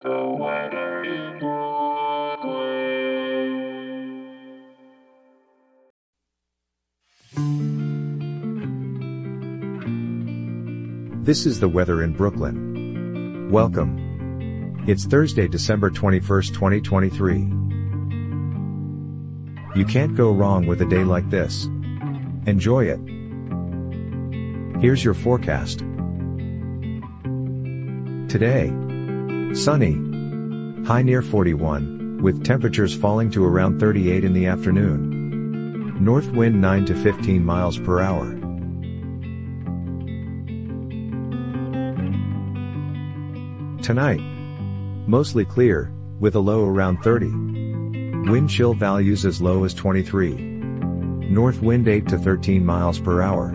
This is the weather in Brooklyn. Welcome. It's Thursday, December 21st, 2023. You can't go wrong with a day like this. Enjoy it. Here's your forecast. Today, sunny, high near 41, with temperatures falling to around 38 in the afternoon. North wind 9 to 15 miles per hour. Tonight, mostly clear, with a low around 30. Wind chill values as low as 23. North wind 8 to 13 miles per hour.